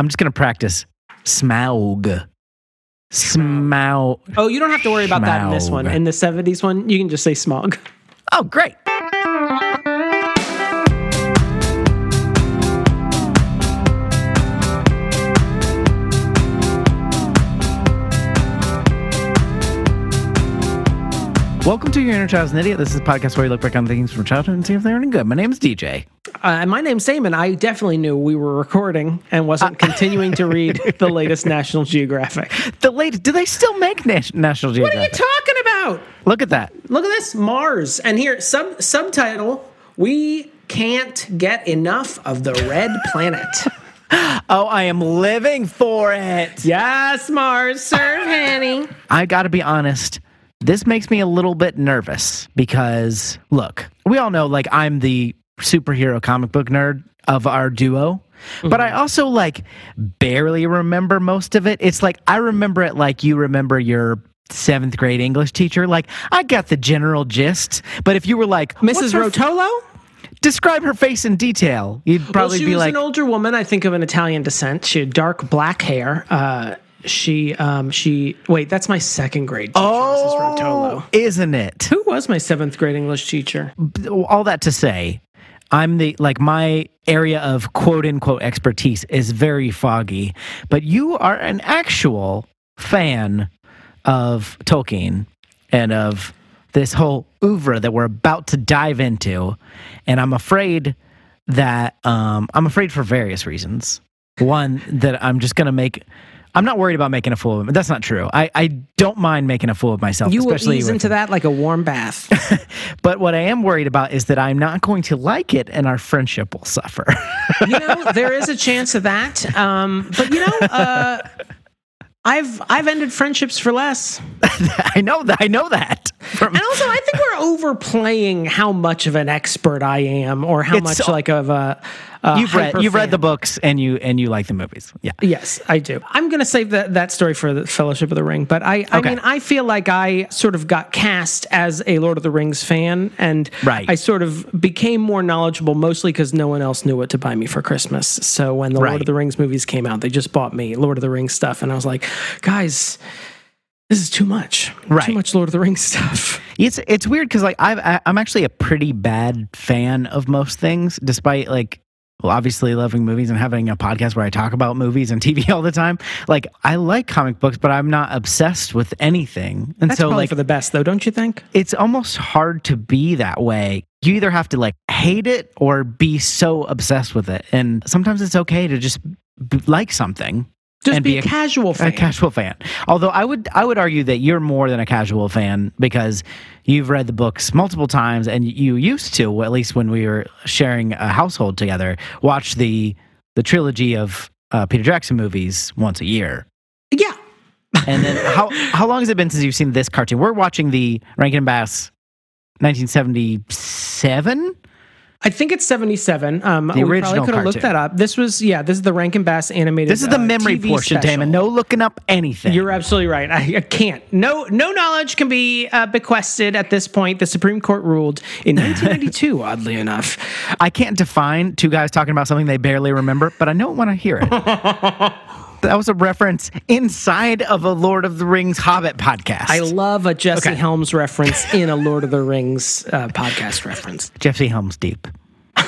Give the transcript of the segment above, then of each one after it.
I'm just gonna practice Smaug. Smaug. Oh, you don't have to worry about that in this one. In the 70s one, you can just say smog. Oh, great. Welcome to Your Inner Child's an Idiot. This is a podcast where we look back on things from childhood and see if they're any good. My name is DJ. Uh, and my name's Damon. I definitely knew we were recording and wasn't continuing to read the latest National Geographic. The latest? do they still make Nas- National Geographic? What are you talking about? Look at that. Look at this Mars. And here, sub subtitle We can't get enough of the red planet. Oh, I am living for it. yes, Mars, serve Hanny. I got to be honest. This makes me a little bit nervous because, look, we all know like I'm the superhero comic book nerd of our duo, but I also like barely remember most of it. It's like I remember it like you remember your seventh grade English teacher. Like I got the general gist, but if you were like Mrs. her f- Rotolo? describe her face in detail, you'd Well, probably she be was like, an older woman, I think of an Italian descent. She had dark black hair. Uh, she, um, she, wait, that's my second grade teacher. "Oh, isn't it?" Who was my seventh grade English teacher? all that to say, I'm the like my area of quote unquote expertise is very foggy, but you are an actual fan of Tolkien and of this whole oeuvre that we're about to dive into, and I'm afraid that um, I'm afraid for various reasons. One that I'm just gonna make. I'm not worried about making a fool of him. That's not true. I, I don't mind making a fool of myself, You will ease into that like a warm bath. but what I am worried about is that I'm not going to like it and our friendship will suffer. you know, there is a chance of that. Um, but you know, uh, I've I've ended friendships for less. I know that. I know that. From, And also, I think we're overplaying how much of an expert I am, or how It's much so- like of a. a you've read you've read the books and you and you like the movies. Yeah. Yes, I do. I'm going to save that, that story for the Fellowship of the Ring, but I, I Okay. mean, I feel like I sort of got cast as a Lord of the Rings fan, and Right. I sort of became more knowledgeable, mostly because no one else knew what to buy me for Christmas. So when the Right. Lord of the Rings movies came out, they just bought me Lord of the Rings stuff, and I was like, guys. This is too much. Right. Too much Lord of the Rings stuff. It's it's weird because like I've I, I'm actually a pretty bad fan of most things, despite like obviously loving movies and having a podcast where I talk about movies and TV all the time. Like I like comic books, but I'm not obsessed with anything. And That's so like for the best, though, don't you think? it's almost hard to be that way. You either have to like hate it or be so obsessed with it. And sometimes it's okay to just like something Just and be, be a, a- casual fan. a casual fan. Although I would I would argue that you're more than a casual fan because you've read the books multiple times and you used to, at least when we were sharing a household together, watch the the trilogy of uh, Peter Jackson movies once a year. yeah. And then how how long has it been since you've seen this cartoon? We're watching the Rankin Bass 1977. I think it's 77. Um, we probably original could have looked that up. This was, yeah, this is the Rankin Bass animated This is the uh, memory TV portion, special. Damon. No looking up anything. You're absolutely right. I, I can't. No, no knowledge can be uh, bequested at this point. The Supreme Court ruled in 1992. oddly enough, I can't define two guys talking about something they barely remember, but I know it when I hear it. that was a reference inside of a Lord of the Rings Hobbit podcast. I love a Jesse Okay. Helms reference in a Lord of the Rings uh, podcast reference. Jesse Helms deep.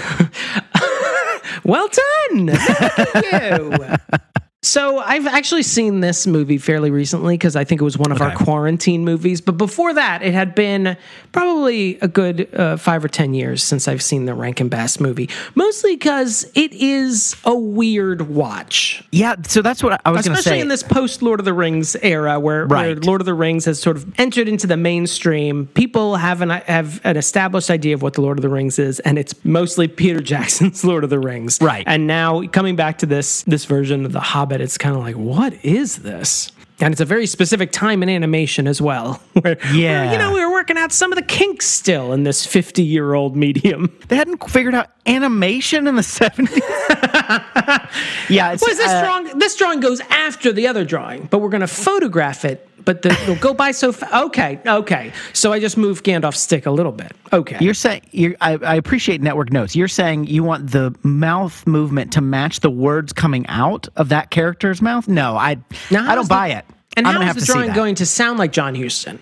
Well done. Thank you. So I've actually seen this movie fairly recently because I think it was one of our quarantine movies. But before that, it had been probably a good uh, five or ten years since I've seen the Rankin Bass movie. Mostly because it is a weird watch, Yeah, so that's what I was going to say. especially in this post Lord of the Rings era, where, where Lord of the Rings has sort of entered into the mainstream. People have an have an established idea of what the Lord of the Rings is, and it's mostly Peter Jackson's Lord of the Rings. Right. And now coming back to this this version of The Hobbit, it's kind of like, what is this? And it's a very specific time in animation as well. Where, where, Yeah. you know, we were working out some of the kinks still in this 50 year old medium. they hadn't figured out animation in the 70s? yeah, it's Was this uh, drawing? This drawing goes after the other drawing, but we're going to photograph it. But the, it'll go by so fast. Okay, okay. So I just moved Gandalf's stick a little bit. Okay. You're saying you're, I, I appreciate network notes. You're saying you want the mouth movement to match the words coming out of that character's mouth? No, I Now, I don't the- buy it. And I'm how have the drawing going to sound like John Huston?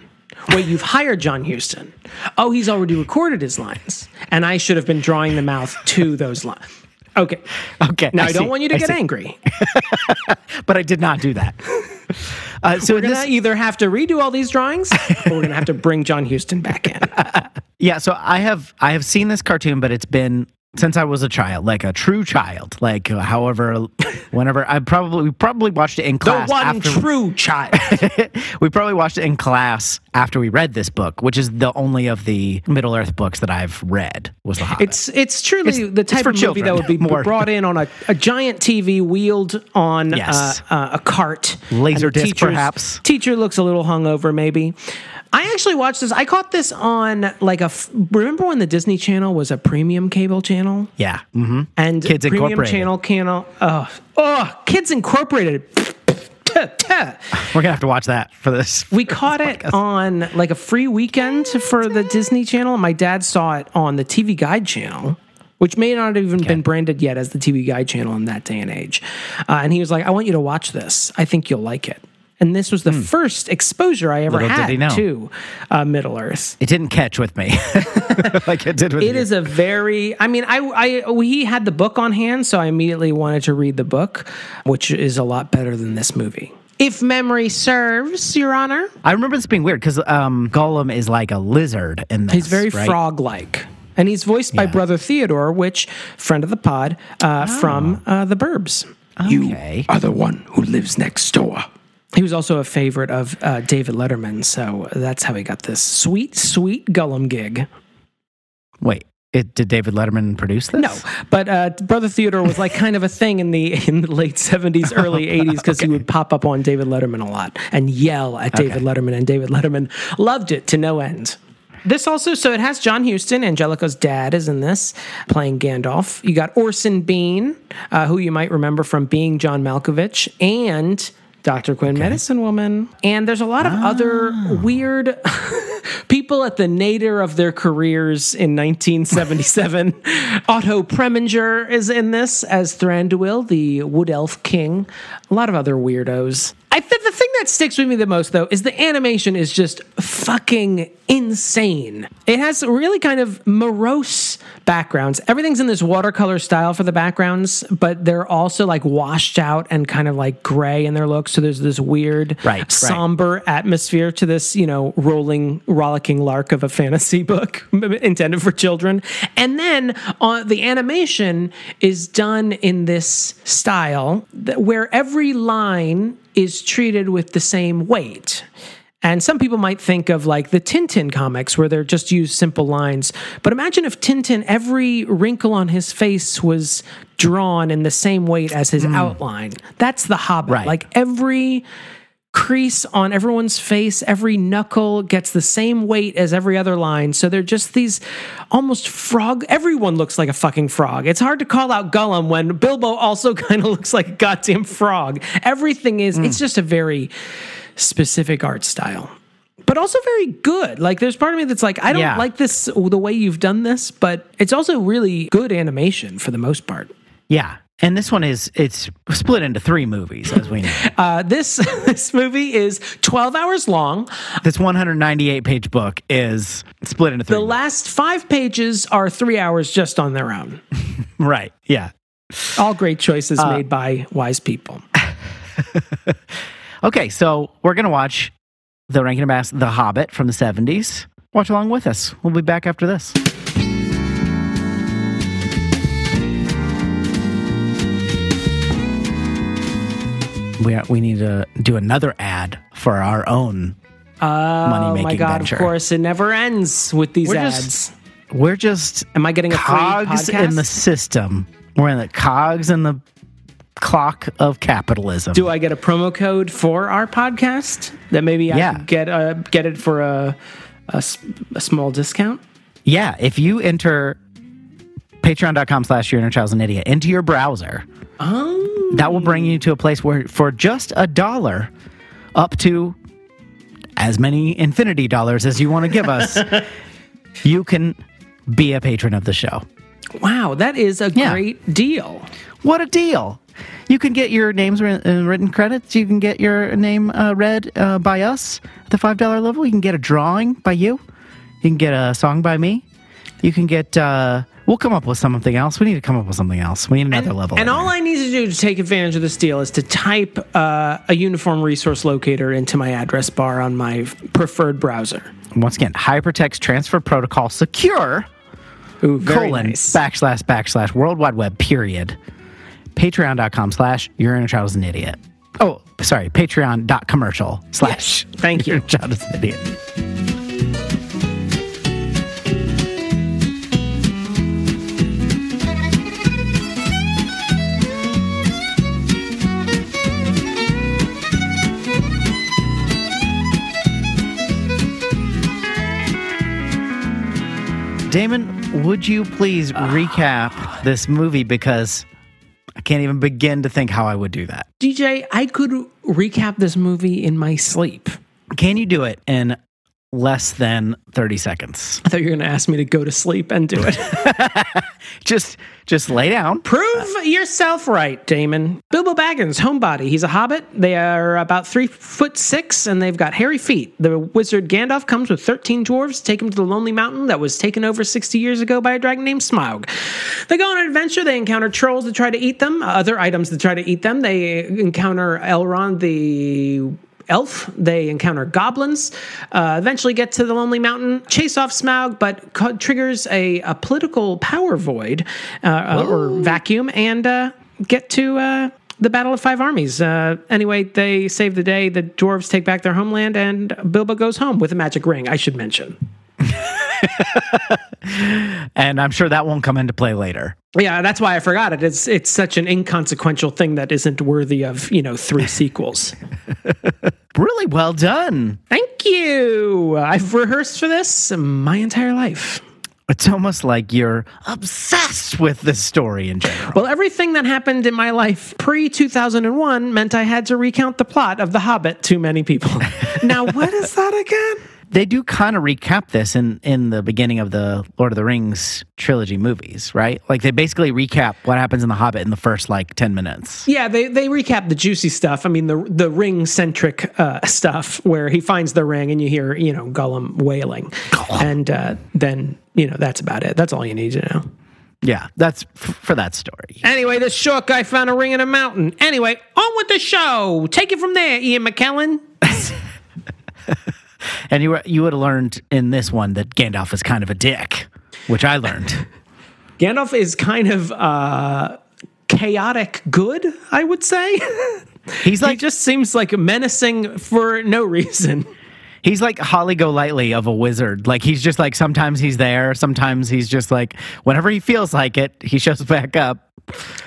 Wait, you've hired John Huston. Oh, he's already recorded his lines, and I should have been drawing the mouth to those lines. Okay. Okay, Now I, I don't want you to I get see. angry. but I did not do that. Uh, so We're gonna this, either have to redo all these drawings, or we're gonna have to bring John Huston back in. yeah, so I have I have seen this cartoon, but it's been since I was a child, like a true child, like uh, however, whenever I probably we probably watched it in class. The one after, true child. we probably watched it in class after we read this book, which is the only of the Middle Earth books that I've read. Was the Hobbit. It's it's truly It's- the type of movie that would be more. brought in on a, a giant TV wheeled on Yes. uh, uh, a cart. Laser disc, teacher's- perhaps. Teacher looks a little hungover, maybe. I actually watched this. I caught this on like a. f- Remember when the Disney Channel was a premium cable channel? yeah. Mm-hmm. And Kids premium Incorporated. channel channel. Oh, oh, Kids Incorporated. We're gonna have to watch that for this. We caught it on like a free weekend for the Disney Channel. and My dad saw it on the TV Guide channel, which may not have even been branded yet as the TV Guide channel in that day and age. Uh, and he was like, "I want you to watch this. I think you'll like it." And this was the first exposure I ever. Little had to uh, Middle Earth. It didn't catch with me like it did with It you. is a very, I mean, I, I, he had the book on hand, so I immediately wanted to read the book, which is a lot better than this movie. If memory serves, Your Honor. I remember this being weird because um, Gollum is like a lizard in this. He's very right? frog-like, and he's voiced by Brother Theodore, which friend of the pod uh, from uh, the Burbs. Okay. are the one who lives next door. He was also a favorite of uh, David Letterman, so that's how he got this sweet, sweet Gollum gig. Wait, it, did David Letterman produce this? No, but uh, Brother Theodore was like kind of a thing in the in the late seventies, early eighties because he would pop up on David Letterman a lot and yell at David Letterman, and David Letterman loved it to no end. This also, so it has John Huston, Anjelica's dad is in this, playing Gandalf. You got Orson Bean, uh, who you might remember from being John Malkovich, and Dr. Quinn, Medicine Woman. And there's a lot of other ah. weird people at the nadir of their careers in 1977. Otto Preminger is in this as Thranduil, the Wood Elf King. A lot of other weirdos. I think the thing that sticks with me the most, though, is the animation is just fucking insane. It has really kind of morose backgrounds. Everything's in this watercolor style for the backgrounds, but they're also like washed out and kind of like gray in their look. So there's this weird, Right, right. somber atmosphere to this, you know, rolling, rollicking lark of a fantasy book intended for children. And then uh, the animation is done in this style that, where every line is treated with the same weight. And some people might think of like the Tintin comics where they're just used simple lines. But imagine if Tintin, every wrinkle on his face was drawn in the same weight as his mm. outline. That's the Hobbit. Right. Like every crease on everyone's face, every knuckle gets the same weight as every other line. So they're just these almost frog. Everyone looks like a fucking frog. It's hard to call out Gollum when Bilbo also kind of looks like a goddamn frog. Everything is, it's hmm. just a very specific art style. But also very good. Like, there's part of me that's like, I don't Yeah. like this the way you've done this, but it's also really good animation for the most part. Yeah. And this one is it's split into three movies, as we know. Uh, this this movie is 12 hours long. this 198 page book is split into three. The last five pages are three hours just on their own. right. Yeah. All great choices Uh, made by wise people. Okay, so we're gonna watch the Rankin Bass The Hobbit from the 70s. Watch along with us. We'll be back after this. We, we need to do another ad for our own money Oh making my God, venture. of course, it never ends with these We're ads. just we're just Am I getting a cogs in the system. We're in the cogs in the clock of capitalism. Do I get a promo code for our podcast that maybe I Yeah. get uh, get it for a a small discount? Yeah, if you enter patreon.com slash your inner child's an idiot into your browser. Oh. That will bring you to a place where for just a dollar up to as many infinity dollars as you want to give us, you can be a patron of the show. Wow, that is a Yeah. great deal. What a deal! You can get your names uh, written credits. You can get your name uh, read uh, by us at the five dollar level. You can get a drawing by you. You can get a song by me. You can get. Uh, we'll come up with something else. We need to come up with something else. We need another level. And all there. I need to do to take advantage of this deal is to type uh, a uniform resource locator into my address bar on my preferred browser. once again, hypertext transfer protocol secure. Ooh, colon nice. backslash backslash world wide web period patreon.com slash your inner child is an idiot oh sorry patreon.commercial slash Thank you. your child is an idiot Damon, would you please ah. recap this movie because I can't even begin to think how I would do that. DJ, I could recap this movie in my sleep. Can you do it in less than 30 seconds? I thought you were going to ask me to go to sleep and do it. Just just lay down. Prove yourself right, Damon. Bilbo Baggins, homebody. He's a hobbit. They are about three foot six, and they've got hairy feet. The wizard Gandalf comes with 13 dwarves, take him to the Lonely Mountain that was taken over 60 years ago by a dragon named Smaug. They go on an adventure. They encounter trolls that try to eat them, other items that try to eat them. They encounter Elrond, the elf. They encounter goblins. Uh, eventually, get to the Lonely Mountain, chase off Smaug, but co- triggers a, a political power void uh, uh, or vacuum, and uh, get to. Uh, the Battle of Five Armies. Uh, anyway, they save the day. The dwarves take back their homeland, and Bilbo goes home with a magic ring. I should mention. And I'm sure that won't come into play later. Yeah, that's why I forgot it. It's it's such an inconsequential thing that isn't worthy of you know three sequels. Really well done. Thank you. I've rehearsed for this my entire life. It's almost like you're obsessed with this story in general. Well, everything that happened in my life pre 2001 meant I had to recount the plot of The Hobbit to many people. now, what is that again? They do kind of recap this in in the beginning of the Lord of the Rings trilogy movies, right? Like they basically recap what happens in The Hobbit in the first like 10 minutes. Yeah, they, they recap the juicy stuff. I mean, the the ring centric uh, stuff where he finds the ring and you hear, you know, Gollum wailing. And uh, then, you know, that's about it. That's all you need to know. Yeah, that's f- for that story. Anyway, this short guy found a ring in a mountain. Anyway, on with the show. Take it from there, Ian McKellen. And you were, you would have learned in this one that Gandalf is kind of a dick, which I learned. Gandalf is kind of uh, chaotic good, I would say. He's he like just seems like menacing for no reason. He's like Holly Golightly of a wizard. Like he's just like sometimes he's there, sometimes he's just like whenever he feels like it, he shows back up.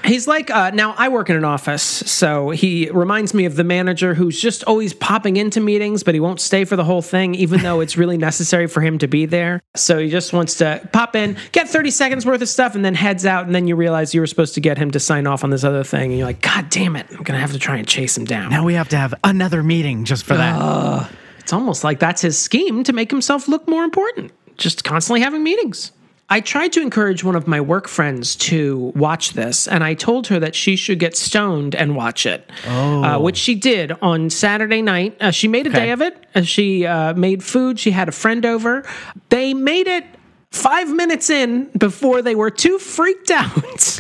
He's like, uh, now I work in an office, so he reminds me of the manager who's just always popping into meetings, but he won't stay for the whole thing, even though it's really necessary for him to be there. So he just wants to pop in, get 30 seconds worth of stuff, and then heads out. And then you realize you were supposed to get him to sign off on this other thing. And you're like, God damn it, I'm going to have to try and chase him down. Now we have to have another meeting just for that. It's almost like that's his scheme to make himself look more important, just constantly having meetings. I tried to encourage one of my work friends to watch this, and I told her that she should get stoned and watch it, uh, which she did on Saturday night. Uh, she made a Okay. day of it. Uh, she uh, made food. She had a friend over. They made it five minutes in before they were too freaked out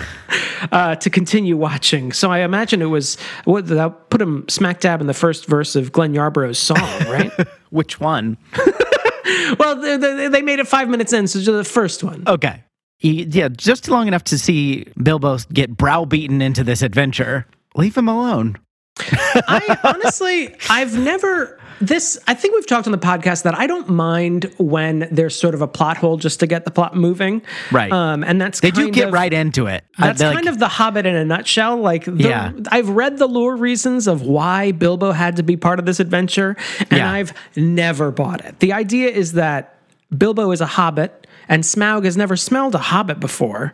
uh, to continue watching. So I imagine it was what that put him smack dab in the first verse of Glenn Yarbrough's song, right? Which one? well, they, they, they made it five minutes in, so the first one. Okay. Yeah, just long enough to see Bilbo get browbeaten into this adventure. Leave him alone. I honestly, I've never this. I think we've talked on the podcast that I don't mind when there's sort of a plot hole just to get the plot moving, Right. Um, and that's They do get of- right into it. Uh, That's they're kind like- of the Hobbit in a nutshell. Like, the, Yeah. I've read the lore reasons of why Bilbo had to be part of this adventure, and Yeah. I've never bought it. The idea is that Bilbo is a hobbit and Smaug has never smelled a hobbit before.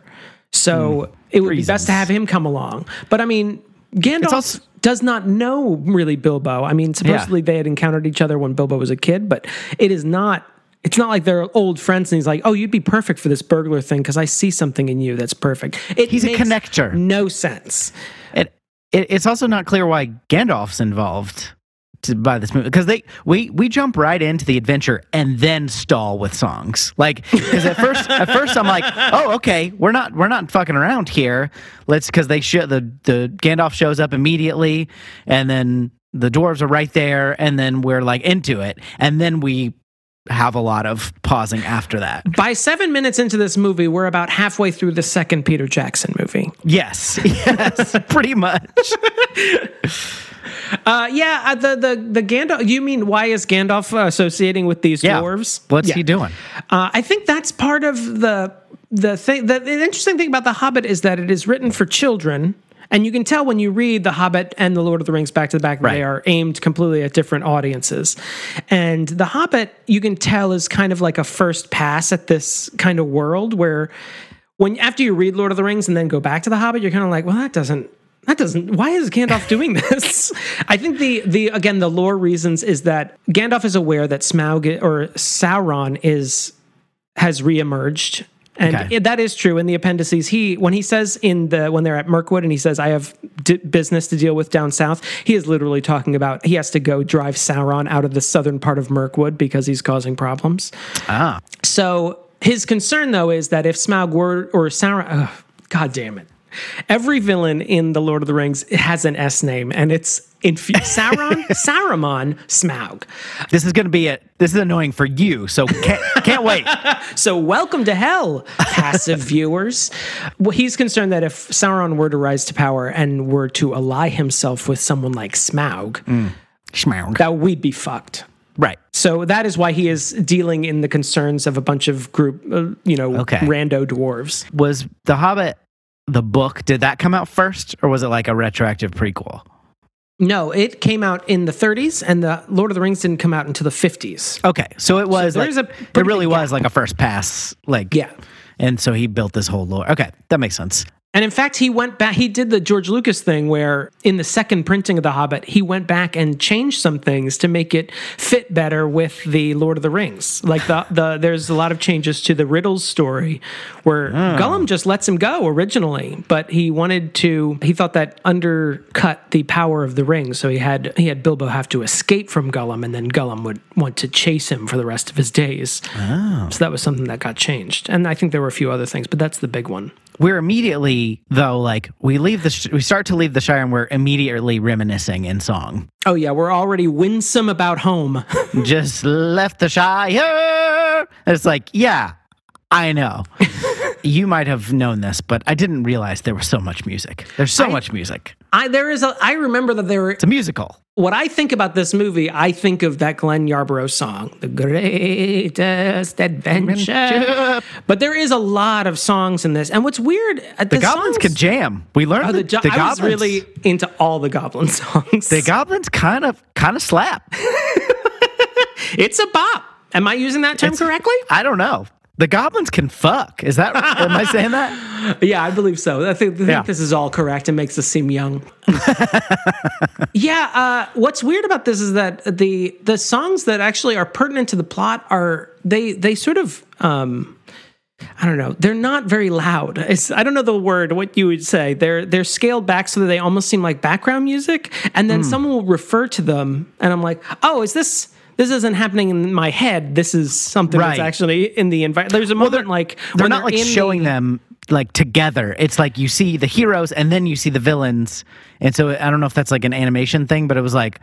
So it would be best to have him come along. But I mean, Gandalf also- does not know really Bilbo. I mean, supposedly they had encountered each other when Bilbo was a kid, but it is not. It's not like they're old friends, and he's like, "Oh, you'd be perfect for this burglar thing because I see something in you that's perfect." It He's a connector. No sense. It, it it's also not clear why Gandalf's involved to by this movie because they we we jump right into the adventure and then stall with songs. Like because at first at first I'm like oh okay we're not we're not fucking around here. Let's because they show the the Gandalf shows up immediately and then the dwarves are right there and then we're like into it. And then we have a lot of pausing after that By seven minutes into this movie, we're about halfway through the second Peter Jackson movie. yes yes pretty much Uh, yeah, uh, the the the Gandalf. You mean why is Gandalf associating with these yeah dwarves? what's Yeah. he doing Uh, I think that's part of the the thing. The, the interesting thing about the Hobbit is that it is written for children, and you can tell when you read the Hobbit and the Lord of the Rings back to the back that they are aimed completely at different audiences. And the Hobbit, you can tell, is kind of like a first pass at this kind of world where. When after you read Lord of the Rings and then go back to the Hobbit, you're kind of like, well, that doesn't that doesn't why is gandalf doing this i think the the again the lore reasons is that gandalf is aware that smaug or sauron is has reemerged and Okay. it- that is true in the appendices. He when he says in the when they're at mirkwood and he says i have d- business to deal with down south he is literally talking about he has to go drive sauron out of the southern part of mirkwood because he's causing problems. Ah. So his concern, though, is that if Smaug were or Sauron, ugh, God damn it, every villain in the Lord of the Rings has an S name, and it's inf- Sauron, Saruman, Smaug. This is going to be it. this is annoying for you, so can't, can't wait. So welcome to hell, passive viewers. Well, he's concerned that if Sauron were to rise to power and were to ally himself with someone like Smaug, Schmaug. that we'd be fucked. Right. So that is why he is dealing in the concerns of a bunch of group, uh, you know, Okay. rando dwarves. Was The Hobbit the book? Did that come out first, or was it like a retroactive prequel? No, it came out in the 30s, and the Lord of the Rings didn't come out until the 50s. Okay, so it was. there's like, a it really was like a first pass. Like Yeah. and so he built this whole lore. Okay, that makes sense. And in fact, he went back. He did the George Lucas thing where, in the second printing of The Hobbit, he went back and changed some things to make it fit better with the Lord of the Rings. Like the the there's a lot of changes to the Riddles story, where ah. Gollum just lets him go originally, but he wanted to. He thought that undercut the power of the ring, so he had he had Bilbo have to escape from Gollum, and then Gollum would want to chase him for the rest of his days. Ah. So that was something that got changed, and I think there were a few other things, but that's the big one. We're immediately though like we leave the sh- we start to leave the Shire and we're immediately reminiscing in song. Oh yeah, we're already winsome about home. Just left the Shire. It's like yeah, I know. you might have known this, but I didn't realize there was so much music. There's so much music. I there is a I remember that there were It's a musical. What I think about this movie, I think of that Glenn Yarbrough song, The Greatest Adventure. But there is a lot of songs in this. And what's weird, uh, The goblins can jam. We learned Oh, the, that jo- the I was goblins really into all the goblin songs. the goblins kind of kind of slap. it's a bop. Am I using that term It's- correctly? I don't know. The goblins can fuck. Is that am I saying that? Yeah, I believe so. I think, I think Yeah. this is all correct. It makes us seem young. yeah. Uh, what's weird about this is that the the songs that actually are pertinent to the plot are they they sort of um, I don't know. They're not very loud. It's I don't know the word. What you would say? They're they're scaled back so that they almost seem like background music. And then someone will refer to them, and I'm like, oh, is this? This isn't happening in my head. This is something that's actually in the environment. There's a moment like They're when not like showing the- them like together. It's like you see the heroes and then you see the villains. And so I don't know if that's like an animation thing, but it was like,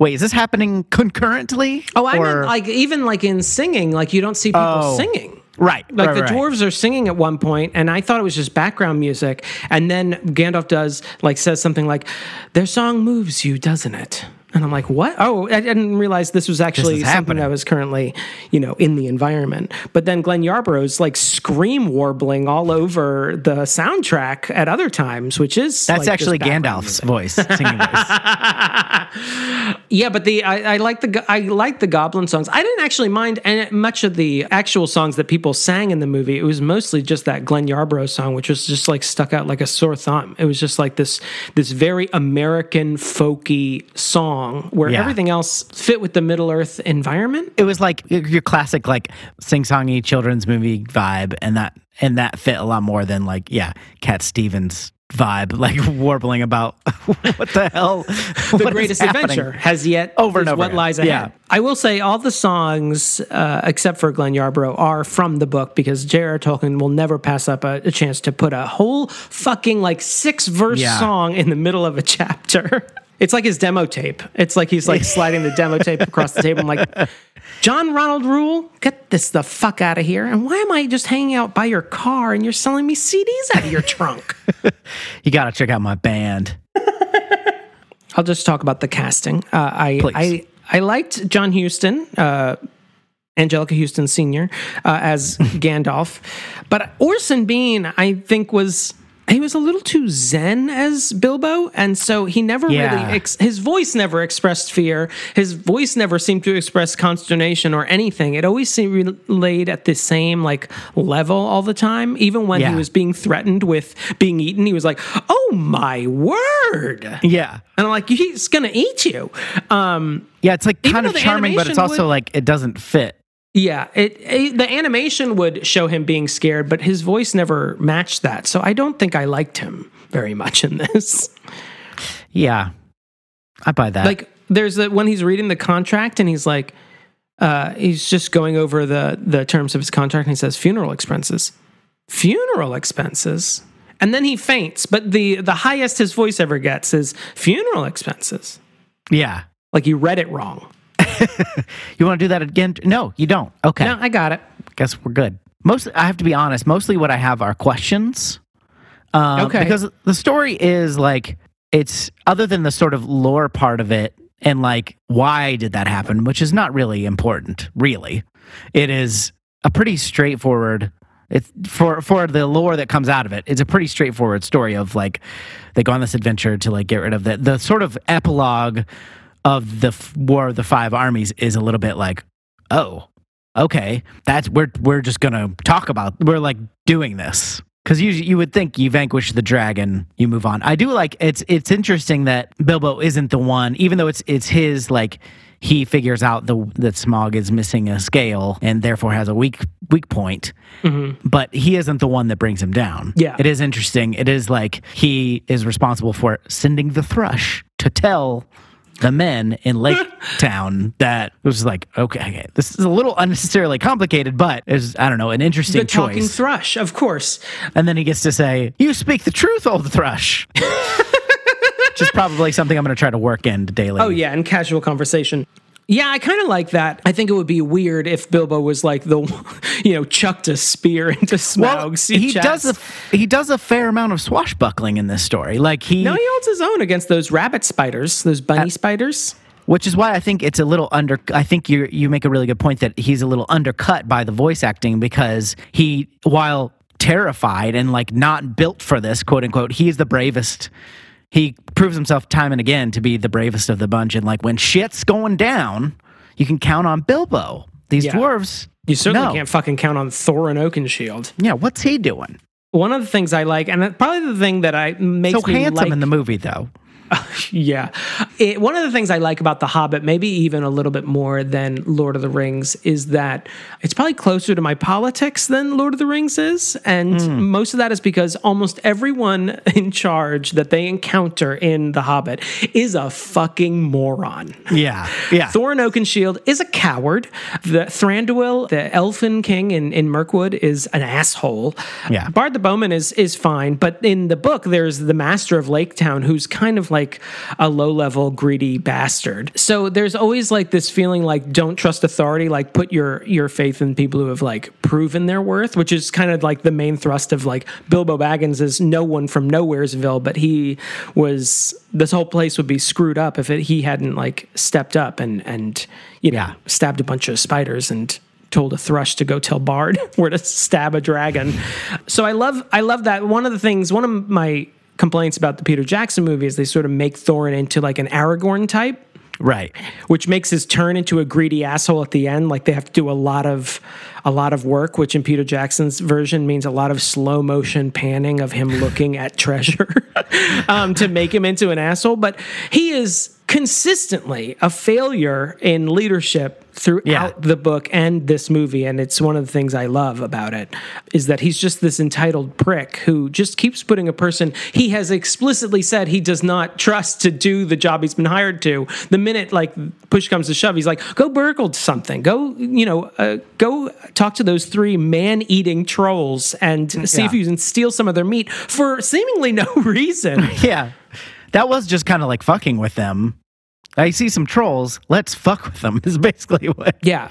wait, is this happening concurrently? Oh, I Or- meant like even like in singing, like you don't see people Oh. singing. right. Like right, the right. dwarves are singing at one point, and I thought it was just background music. And then Gandalf does like says something like, "Their song moves you, doesn't it?" And I'm like, what? Oh, I didn't realize this was actually is something happening. that was currently, you know, in the environment. But then Glenn Yarbrough's like scream warbling all over the soundtrack at other times, which is That's like, actually Gandalf's voice, singing voice. Yeah, but the I, I like the I like the Goblin songs. I didn't actually mind and much of the actual songs that people sang in the movie. It was mostly just that Glenn Yarbrough song, which was just like stuck out like a sore thumb. It was just like this this very American folky song where Yeah. everything else fit with the Middle Earth environment. It was like your classic, like sing-songy children's movie vibe, and that and that fit a lot more than like yeah, Cat Stevens vibe, like warbling about what the hell, the greatest adventure has yet Over and over what lies ahead. Yeah. I will say all the songs, uh, except for Glenn Yarbrough, are from the book because J.R.R. Tolkien will never pass up a, a chance to put a whole fucking like six verse Yeah. song in the middle of a chapter. It's like his demo tape. It's like he's like sliding the demo tape across the table. I'm like, John Ronald Reuel, get this the fuck out of here. And why am I just hanging out by your car and you're selling me CDs out of your trunk? You got to check out my band. I'll just talk about the casting. Uh, I, Please. I I liked John Huston, uh, Anjelica Huston Sr. Uh, as Gandalf, but Orson Bean I think was he was a little too zen as Bilbo, and so he never Yeah. really ex- his voice never expressed fear. His voice never seemed to express consternation or anything. It always seemed relayed at the same like level all the time. Even when Yeah. he was being threatened with being eaten, he was like, "Oh my word!" Yeah, And I'm like, he's gonna eat you. Um, yeah, it's like kind of charming, but it's also would- like it doesn't fit. Yeah, it, it the animation would show him being scared, but his voice never matched that. So I don't think I liked him very much in this. Yeah, I buy that. like, there's a, when he's reading the contract and he's like, uh, he's just going over the the terms of his contract and he says funeral expenses, funeral expenses, and then he faints. But the the highest his voice ever gets is funeral expenses. yeah, Like you read it wrong. you want to do that again? No, you don't. Okay, No, I got it. guess we're good. Most, I have to be honest. Mostly, what I have are questions. Um, Okay. Because the story is like it's other than the sort of lore part of it and like why did that happen, which is not really important. Really, it is a pretty straightforward. It's for for the lore that comes out of it. It's a pretty straightforward story of like they go on this adventure to like get rid of the the sort of epilogue of the f- War of the Five Armies is a little bit like oh okay, that's we're we're just gonna talk about we're like doing this because you you would think you vanquish the dragon, you move on. I do like it's it's interesting that Bilbo isn't the one, even though it's it's his like he figures out the that Smog is missing a scale and therefore has a weak weak point. Mm-hmm. But he isn't the one that brings him down. Yeah. it is interesting. It is like he is responsible for sending the thrush to tell the men in Lake Town that was like, okay, okay, this is a little unnecessarily complicated, but it's, I don't know, an interesting The talking thrush, of course. and then he gets to say, You speak the truth, old thrush. Which is probably something I'm going to try to work into daily. Oh yeah, in casual conversation. Yeah, I kind of like that. I think it would be weird if Bilbo was like the, you know, chucked a spear into Well, he chest. does a he does a fair amount of swashbuckling in this story. Like he, no, he holds his own against those rabbit spiders, those Uh, bunny spiders. which is why I think it's a little under. I think you you make a really good point that he's a little undercut by the voice acting because he, while terrified and like not built for this, quote unquote, he is the bravest. He proves himself time and again to be the bravest of the bunch, and like when shit's going down, you can count on Bilbo. These Yeah. dwarves, You certainly no. can't fucking count on Thorin Oakenshield. Yeah, what's he doing? One of the things I like, and probably the thing that I makes So me handsome like, in the movie, though. Yeah. It, one of the things I like about The Hobbit, maybe even a little bit more than Lord of the Rings, is that it's probably closer to my politics than Lord of the Rings is. And Hmm. most of that is because almost everyone in charge that they encounter in The Hobbit is a fucking moron. Yeah, yeah. Thorin Oakenshield is a coward. The Thranduil, the Elfin King in, in Mirkwood, is an asshole. Yeah. Bard the Bowman is is fine, but in the book, there's the Master of Lake Town, who's kind of like a low level greedy bastard. So there's always like this feeling like don't trust authority, like put your your faith in people who have like proven their worth, which is kind of like the main thrust of like Bilbo Baggins is no one from Nowheresville, but he was this whole place would be screwed up if it, he hadn't like stepped up and and you know Yeah. stabbed a bunch of spiders and told a thrush to go tell Bard where to stab a dragon. So I love I love that. One of the things, one of my complaints about the Peter Jackson movie is they sort of make Thorin into like an Aragorn type Right. which makes his turn into a greedy asshole at the end. Like they have to do a lot of a lot of work, which in Peter Jackson's version means a lot of slow motion panning of him looking at treasure um, to make him into an asshole. But he is consistently a failure in leadership throughout Yeah. the book and this movie and it's one of the things i love about it is that he's just this entitled prick who just keeps putting a person he has explicitly said he does not trust to do the job he's been hired to the minute like push comes to shove he's like go burgle something go you know uh, go talk to those three man-eating trolls and see Yeah. if you can steal some of their meat for seemingly no reason Yeah. That was just kind of like fucking with them. I see some trolls. Let's fuck with them. Is basically what. yeah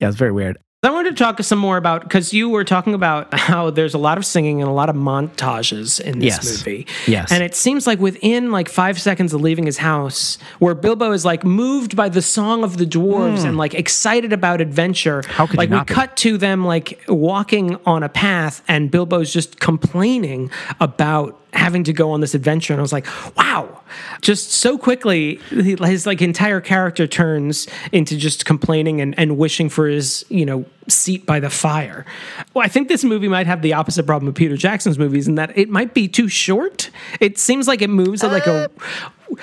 Yeah, it's very weird. I wanted to talk some more about because you were talking about how there's a lot of singing and a lot of montages in this Yes. movie. Yes. And it seems like within like five seconds of leaving his house, where Bilbo is like moved by the song of the dwarves and like excited about adventure. Hmm. How could you like we be? cut to them like walking on a path and Bilbo's just complaining about having to go on this adventure and I was like, wow. Just so quickly his like entire character turns into just complaining and, and wishing for his, you know, seat by the fire. Well, I think this movie might have the opposite problem of Peter Jackson's movies in that it might be too short. It seems like it moves at like a uh,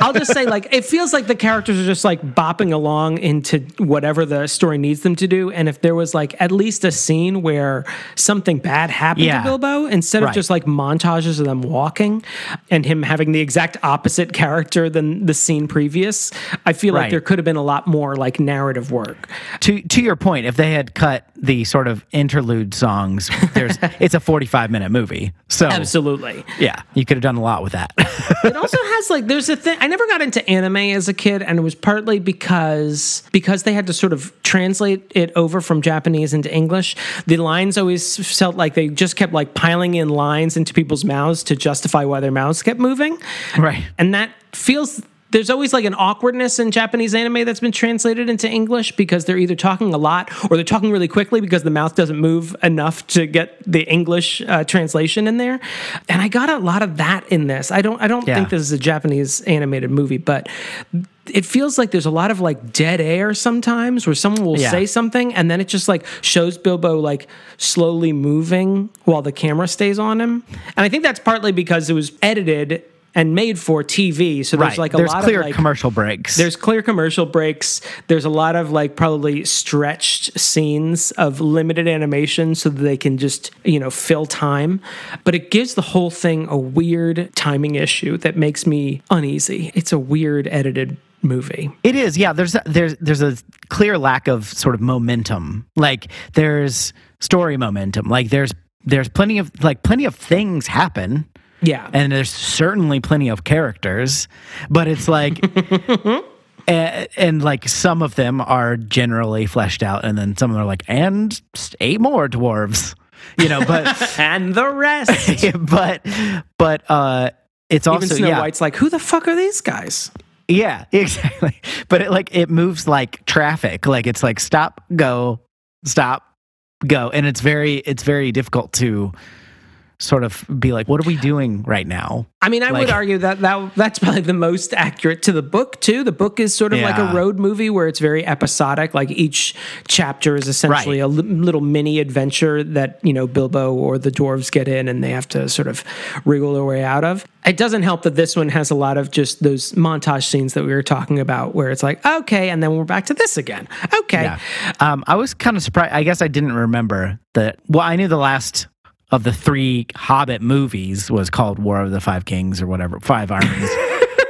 I'll just say, like, it feels like the characters are just like bopping along into whatever the story needs them to do. And if there was like at least a scene where something bad happened Yeah. to Bilbo, instead of just like montages of them walking and him having the exact opposite character than the scene previous, I feel like there could have been a lot more like narrative work. To to your point, if they had cut the sort of interlude songs, there's it's a 45 minute movie. So Absolutely. yeah, you could have done a lot with that. it also has like there's a thing I never got into anime as a kid and it was partly because because they had to sort of translate it over from Japanese into English the lines always felt like they just kept like piling in lines into people's mouths to justify why their mouths kept moving right. and that feels there's always like an awkwardness in Japanese anime that's been translated into English because they're either talking a lot or they're talking really quickly because the mouth doesn't move enough to get the English uh, translation in there. And I got a lot of that in this. I don't I don't Yeah. think this is a Japanese animated movie, but it feels like there's a lot of like dead air sometimes where someone will Yeah. say something and then it just like shows Bilbo like slowly moving while the camera stays on him. And I think that's partly because it was edited and made for TV. So there's Right. like a there's lot clear of like commercial breaks. there's clear commercial breaks. There's a lot of like probably stretched scenes of limited animation so that they can just, you know, fill time. But it gives the whole thing a weird timing issue that makes me uneasy. It's a weird edited movie. It is, yeah. There's a, there's there's a clear lack of sort of momentum. Like there's story momentum. Like there's there's plenty of like plenty of things happen, Yeah. and there's certainly plenty of characters, but it's like. And, and like some of them are generally fleshed out, and then some of them are like, and eight more dwarves, you know. But and the rest. but but uh, it's Even also Snow yeah, White's like, who the fuck are these guys? yeah, exactly. But it like it moves like traffic. Like it's like stop, go, stop, go. And it's very it's very difficult to sort of be like, what are we doing right now? I mean, I would argue that, that that's probably the most accurate to the book too. The book is sort of like a road movie where it's very episodic. Like each chapter is essentially Right. a little mini adventure that you know Bilbo or the dwarves get in, and they have to sort of wriggle their way out of. It doesn't help that this one has a lot of just those montage scenes that we were talking about, where it's like, okay, and then we're back to this again. Okay, Yeah. Um, I was kind of surprised. I guess I didn't remember that. Well, I knew the last of the three Hobbit movies was called War of the Five Kings or whatever, Five Armies.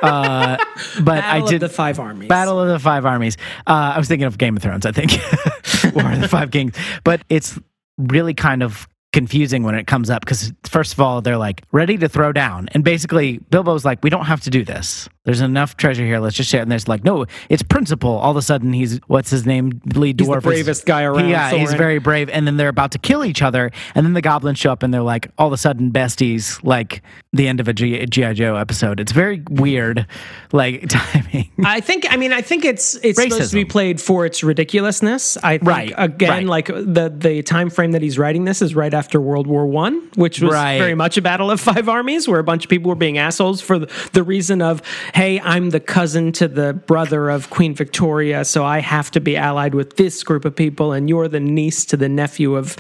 uh, but Battle I of did the Five Armies. Battle of the Five Armies. Uh, I was thinking of Game of Thrones, I think, War of the Five Kings. But it's really kind of confusing when it comes up because first of all they're like ready to throw down. And basically bilbo's like we don't have to do this. There's enough treasure here. Let's just share. It. and there's like no it's principle. All of a sudden he's what's his name? Lead He's dwarf the is- bravest guy around. yeah he's very brave. And then they're about to kill each other. And then the goblins show up and they're like all of a sudden besties like the end of a G- gi joe episode it's very weird like timing I think. I mean, I think it's it's supposed to be played for its ridiculousness. I think, Right, Again, right. like the the time frame that he's writing this is right after World War One, which was Right. very much a battle of five armies, where a bunch of people were being assholes for the, the reason of, hey, I'm the cousin to the brother of Queen Victoria, so I have to be allied with this group of people, and you're the niece to the nephew of.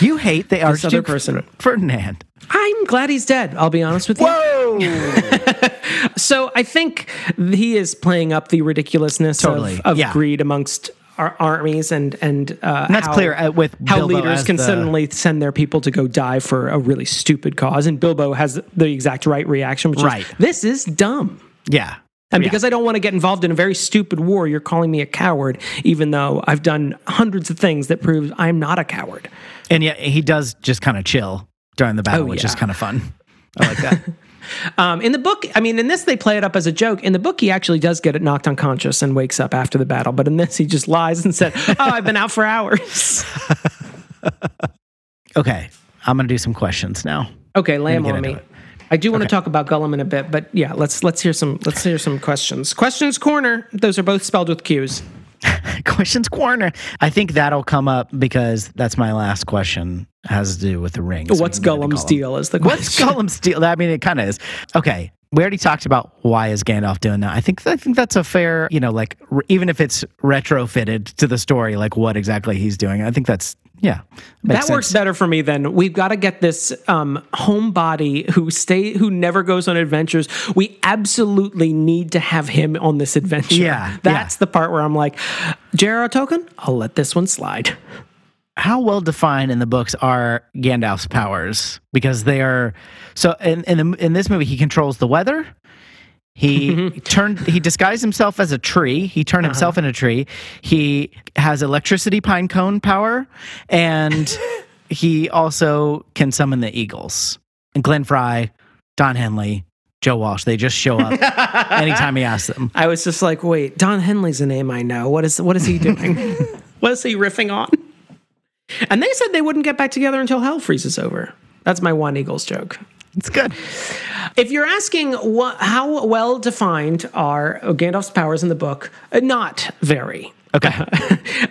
you hate the other archduke person. ferdinand I'm glad he's dead. I'll be honest with you. whoa So I think he is playing up the ridiculousness Totally, of, of yeah. greed amongst our armies and and uh, And that's how- clear, uh, with how Bilbo leaders can the- suddenly send their people to go die for a really stupid cause, and Bilbo has the exact right reaction, which Right. is this is dumb. yeah And Yeah. because I don't want to get involved in a very stupid war, you're calling me a coward, even though I've done hundreds of things that prove I'm not a coward. And yet he does just kind of chill during the battle, Oh, which yeah. is kind of fun. I like that. Um, in the book, I mean, in this they play it up as a joke. In the book, he actually does get it knocked unconscious and wakes up after the battle. But in this, he just lies and said, "Oh, I've been out for hours." okay, I'm gonna do some questions now. Okay, get on me. it. I do want to talk about Gollum in a bit, but yeah, let's let's hear some let's hear some questions. Questions corner. Those are both spelled with Q's. Questions corner. I think that'll come up because that's my last question. Has to do with the ring. So What's we can get into Gollum's Gollum. deal? Is the question. What's. Gollum's deal? I mean, it kind of is. Okay, we already talked about why is Gandalf doing that. I think I think that's a fair, you know, like r- even if it's retrofitted to the story, like what exactly he's doing. I think that's yeah, that works better for me Then we've got to get this um, homebody who stay who never goes on adventures. We absolutely need to have him on this adventure. Yeah, that's yeah. the part where I'm like, J.R.R. Tolkien, I'll let this one slide. How well defined in the books are Gandalf's powers? Because they are so in in, the, in this movie he controls the weather. He turned he disguised himself as a tree. He turned uh-huh. himself into a tree. He has electricity pine cone power and he also can summon the eagles. And Glenn Frey, Don Henley, Joe Walsh, they just show up anytime he asks them. I was just like, wait, Don Henley's a name I know. What is what is he doing? what is he riffing on? And they said they wouldn't get back together until hell freezes over. That's my one Eagles joke. It's good. If you're asking what, how well defined are Gandalf's powers in the book, uh, not very. Okay.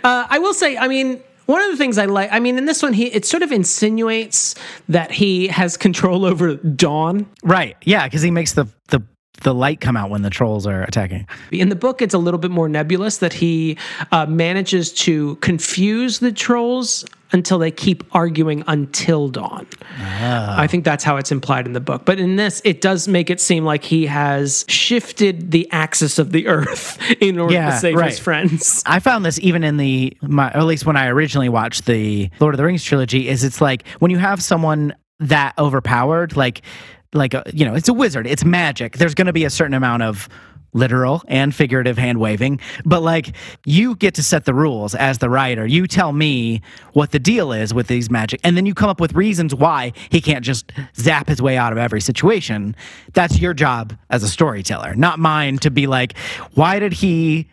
Uh, I will say, I mean, one of the things I like, I mean, in this one, he it sort of insinuates that he has control over Dawn. right. Yeah, because he makes the the the light come out when the trolls are attacking. In the book, it's a little bit more nebulous that he uh, manages to confuse the trolls until they keep arguing until dawn. I think that's how it's implied in the book. But in this, it does make it seem like he has shifted the axis of the earth in order Yeah, to save right. his friends. I found this even in the, my, at least when I originally watched the Lord of the Rings trilogy, is it's like when you have someone that overpowered, like, like a, you know, it's a wizard, it's magic. There's going to be a certain amount of literal and figurative hand waving, but like you get to set the rules as the writer. You tell me what the deal is with these magic, and then you come up with reasons why he can't just zap his way out of every situation. That's your job as a storyteller, not mine to be like, why did he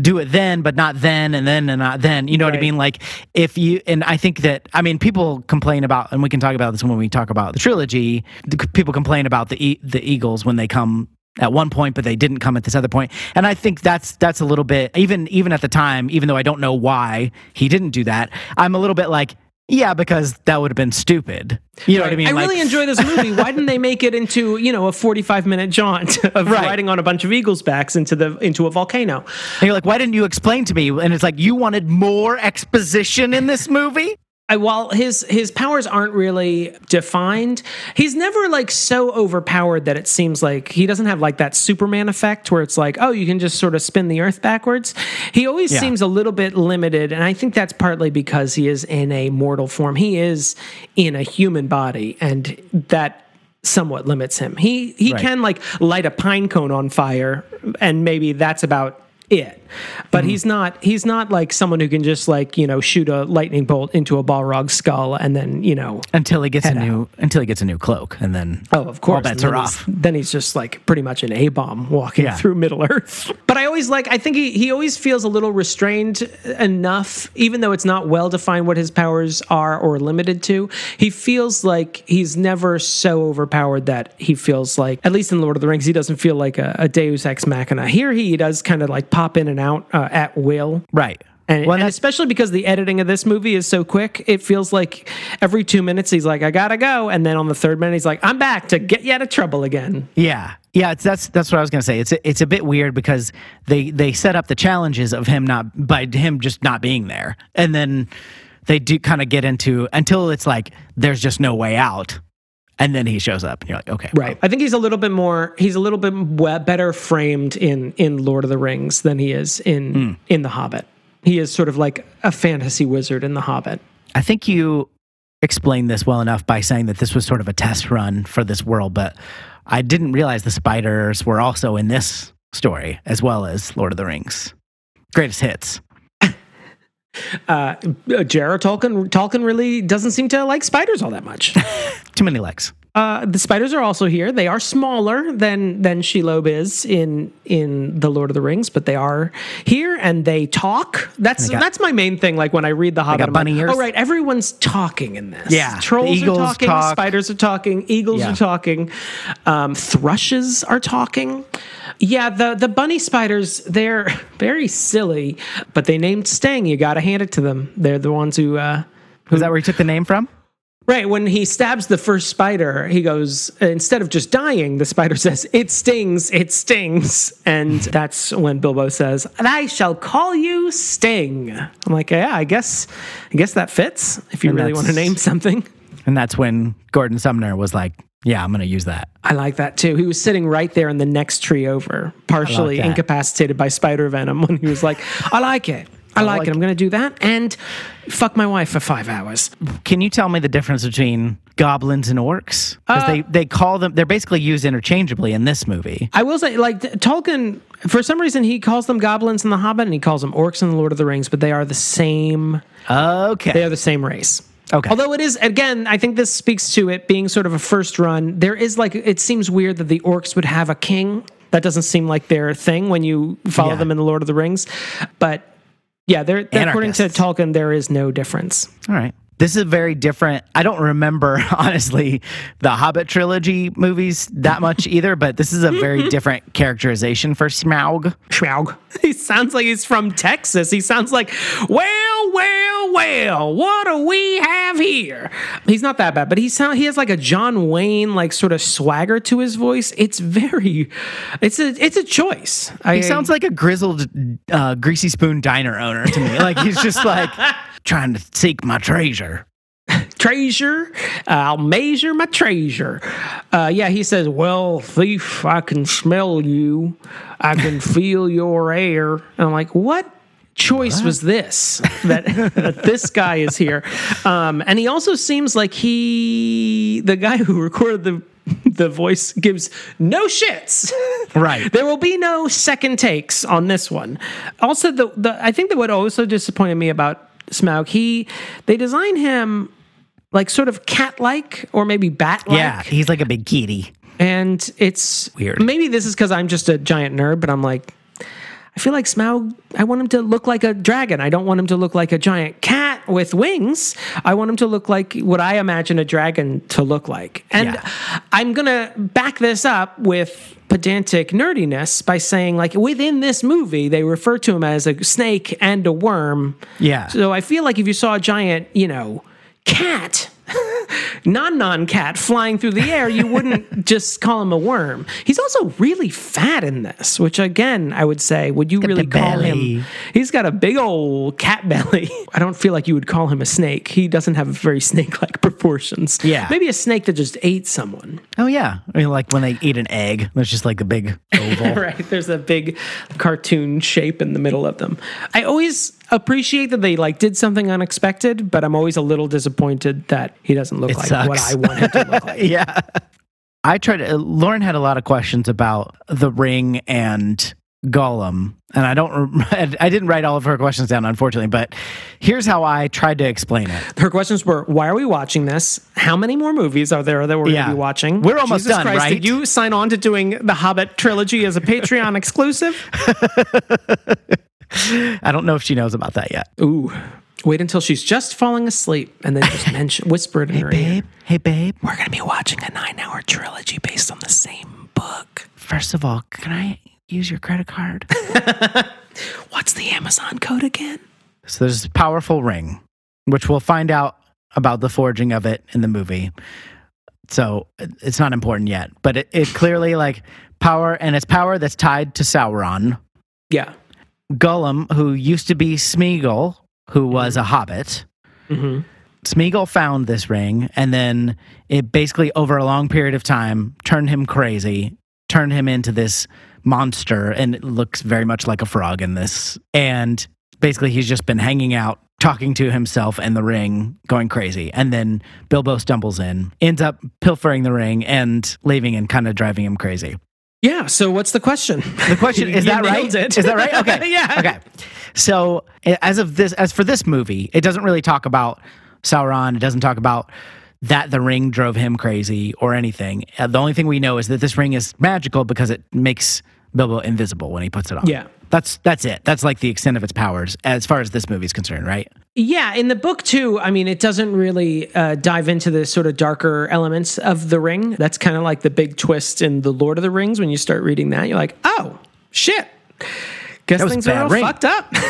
do it then, but not then, and then and not then. You know what I mean? Like if you and I think that I mean people complain about, and we can talk about this when we talk about the trilogy. the- People complain about the the Eagles when they come at one point, but they didn't come at this other point. And I think that's that's a little bit even even at the time, even though I don't know why he didn't do that. I'm a little bit like. Yeah, because that would have been stupid. You know what I mean? I Like- really enjoy this movie. Why didn't they make it into you know a forty-five minute jaunt of Right. riding on a bunch of eagles' backs into the into a volcano? And you're like, why didn't you explain to me? And it's like, you wanted more exposition in this movie? I, while his his powers aren't really defined, he's never like so overpowered that it seems like he doesn't have like that Superman effect where it's like, oh, you can just sort of spin the Earth backwards. He always Yeah. seems a little bit limited, and I think that's partly because he is in a mortal form. He is in a human body, and that somewhat limits him. He he Right. can like light a pine cone on fire, and maybe that's about it. But mm-hmm. he's not he's not like someone who can just like you know shoot a lightning bolt into a balrog skull and then you know until he gets a new until he gets a new cloak, and then Oh, of course. all bets are then off. he's- Then he's just like pretty much an A bomb walking Yeah. through Middle Earth. But I always like, I think he, he always feels a little restrained enough, even though it's not well defined what his powers are or limited to. He feels like he's never so overpowered that he feels like, at least in Lord of the Rings, he doesn't feel like a, a Deus Ex Machina. Here he does kind of like pop in and out uh, at will. Right. And, Well, and especially because the editing of this movie is so quick, it feels like every two minutes he's like, I gotta go. And then on the third minute, he's like, I'm back to get you out of trouble again. Yeah, yeah, it's, that's that's what I was gonna say. It's a, it's a bit weird because they they set up the challenges of him not by him just not being there, and then they do kind of get into until it's like there's just no way out, and then he shows up, and you're like, okay, Right. I think he's a little bit more, he's a little bit better framed in, in Lord of the Rings than he is in, hmm. in The Hobbit. He is sort of like a fantasy wizard in The Hobbit. I think you explained this well enough by saying that this was sort of a test run for this world, but I didn't realize the spiders were also in this story as well as Lord of the Rings. Greatest hits. Uh, J.R.R. Tolkien, Tolkien really doesn't seem to like spiders all that much. Too many legs. Uh, the spiders are also here. They are smaller than than Shelob is in in the Lord of the Rings, but they are here and they talk. That's got- that's my main thing. Like when I read the Hobbit, bunny like, ears? oh right, everyone's talking in this. Yeah, trolls are talking, talk. spiders are talking, eagles Yeah. are talking, um, thrushes are talking. Yeah, the the bunny spiders they're very silly, but they named Sting. You got to hand it to them. They're the ones who. Uh, Is that where he took the name from? Right, when he stabs the first spider, he goes, instead of just dying, the spider says, It stings, it stings. And that's when Bilbo says, And I shall call you Sting. I'm like, yeah, I guess I guess that fits if you And really want to name something. And that's when Gordon Sumner was like, "Yeah, I'm going to use that." I like that too. He was sitting right there in the next tree over, partially that. incapacitated by spider venom when he was like, I like it. I, like, like it. I'm going to do that and fuck my wife for five hours. Can you tell me the difference between goblins and orcs? Because Uh, they they call them they're basically used interchangeably in this movie. I will say, like Tolkien, for some reason, he calls them goblins in The Hobbit, and he calls them orcs in The Lord of the Rings, but they are the same. Okay. They are the same race. Okay. Although it is, again, I think this speaks to it being sort of a first run. There is like, it seems weird that the orcs would have a king. That doesn't seem like their thing when you follow Yeah. them in The Lord of the Rings. But yeah, they're, according to Tolkien, there is no difference. All right. This is very different. I don't remember honestly the Hobbit trilogy movies that much either, but this is a very different characterization for Smaug. Smaug. He sounds like he's from Texas. He sounds like, well, well, well, what do we have here? He's not that bad, but he sound he has like a John Wayne like sort of swagger to his voice. It's very, it's a it's a choice. I, He sounds like a grizzled, uh, greasy spoon diner owner to me. Like he's just like trying to seek my treasure. treasure. Uh, I'll measure my treasure. Uh, yeah, he says, "Well, thief, I can smell you. I can feel your air." And I'm like, "What?" Choice was this that, that this guy is here, um, and he also seems like he, the guy who recorded the the voice, gives no shits. Right. There will be no second takes on this one. Also, the, the I think that what also disappointed me about Smaug, he they design him like sort of cat-like or maybe bat-like. Yeah, he's like a big kitty. and it's Weird. Maybe this is because I'm just a giant nerd, but I'm like. I feel like Smaug, I want him to look like a dragon. I don't want him to look like a giant cat with wings. I want him to look like what I imagine a dragon to look like. And Yeah. I'm going to back this up with pedantic nerdiness by saying, like, within this movie, they refer to him as a snake and a worm. Yeah. So I feel like if you saw a giant, you know, cat, non non cat flying through the air, you wouldn't just call him a worm. He's also really fat in this, which again, I would say, would you really call belly. him? He's got a big old cat belly. I don't feel like you would call him a snake. He doesn't have very snake like proportions. Yeah. Maybe a snake that just ate someone. Oh yeah, I mean, like when they eat an egg, there's just like a big oval. right. There's a big cartoon shape in the middle of them. I always appreciate that they like did something unexpected, but I'm always a little disappointed that he doesn't look It like sucks. what I want him to look like. yeah. I tried to, Lauren had a lot of questions about the ring and Gollum, and I don't, I didn't write all of her questions down, unfortunately, but here's how I tried to explain it. Her questions were: Why are we watching this? How many more movies are there that we're Yeah. going to be watching? We're almost Jesus done, Christ, right? Did you sign on to doing the Hobbit trilogy as a Patreon exclusive? I don't know if she knows about that yet. Ooh. Wait until she's just falling asleep and then just mention, whisper it in her ear. hey babe. Hey, babe. We're going to be watching a nine hour trilogy based on the same book. First of all, can I use your credit card? What's the Amazon code again? so there's this powerful ring, which we'll find out about the forging of it in the movie. So it's not important yet, but it, it clearly like power, and it's power that's tied to Sauron. Yeah. Gollum, who used to be Smeagol, who was a hobbit. hmm Smeagol found this ring, and then it basically, over a long period of time, turned him crazy, turned him into this monster, and it looks very much like a frog in this. And basically, he's just been hanging out, talking to himself and the ring, going crazy. And then Bilbo stumbles in, ends up pilfering the ring and leaving and kind of driving him crazy. Yeah. So what's the question? The question is that right? it. Is that right? Okay. Yeah. Okay. So as of this, as for this movie, it doesn't really talk about Sauron. It doesn't talk about that the ring drove him crazy or anything. Uh, the only thing we know is that this ring is magical because it makes Bilbo invisible when he puts it on. Yeah. That's that's it. That's like the extent of its powers as far as this movie's concerned, right? Yeah, in the book too. I mean, it doesn't really uh, dive into the sort of darker elements of the ring. That's kind of like the big twist in the Lord of the Rings. When you start reading that, you're like, oh shit. Guess things are all ring. fucked up.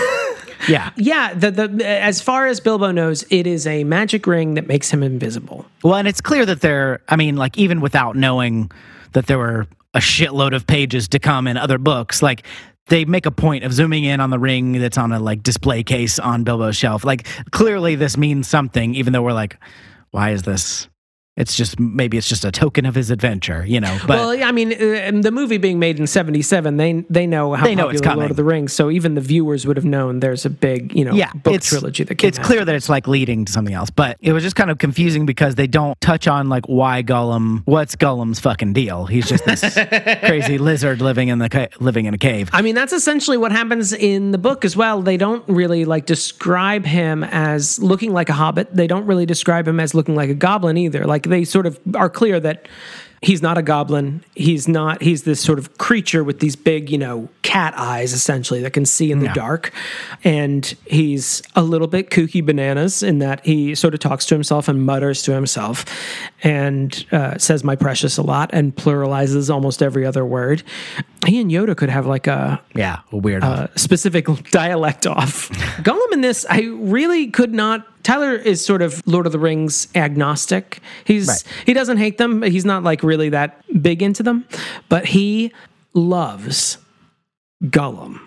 Yeah. yeah, the, the as far as Bilbo knows, it is a magic ring that makes him invisible. Well, and it's clear that there, I mean, like even without knowing that there were a shitload of pages to come in other books, like they make a point of zooming in on the ring that's on a like display case on Bilbo's shelf. Like clearly this means something, even though we're like, why is this? It's just maybe it's just a token of his adventure, you know. But well, I mean, uh, the movie being made in '77, they they know how They know it's popular Lord of the Rings. So even the viewers would have known there's a big, you know, yeah, book trilogy that came It's out. clear that it's like leading to something else, but it was just kind of confusing because they don't touch on like why Gollum. What's Gollum's fucking deal? He's just this crazy lizard living in the ca- living in a cave. I mean, that's essentially what happens in the book as well. They don't really like describe him as looking like a hobbit. They don't really describe him as looking like a goblin either. Like they sort of are clear that he's not a goblin. He's not, he's this sort of creature with these big, you know, cat eyes essentially that can see in the dark. And he's a little bit kooky bananas in that he sort of talks to himself and mutters to himself and uh, says my precious a lot and pluralizes almost every other word. He and Yoda could have like a, Yeah, a weird. uh, specific dialect off. Gollum in this, I really could not. Tyler is sort of Lord of the Rings agnostic. He's Right. he doesn't hate them. but He's not like really that big into them, but he loves Gollum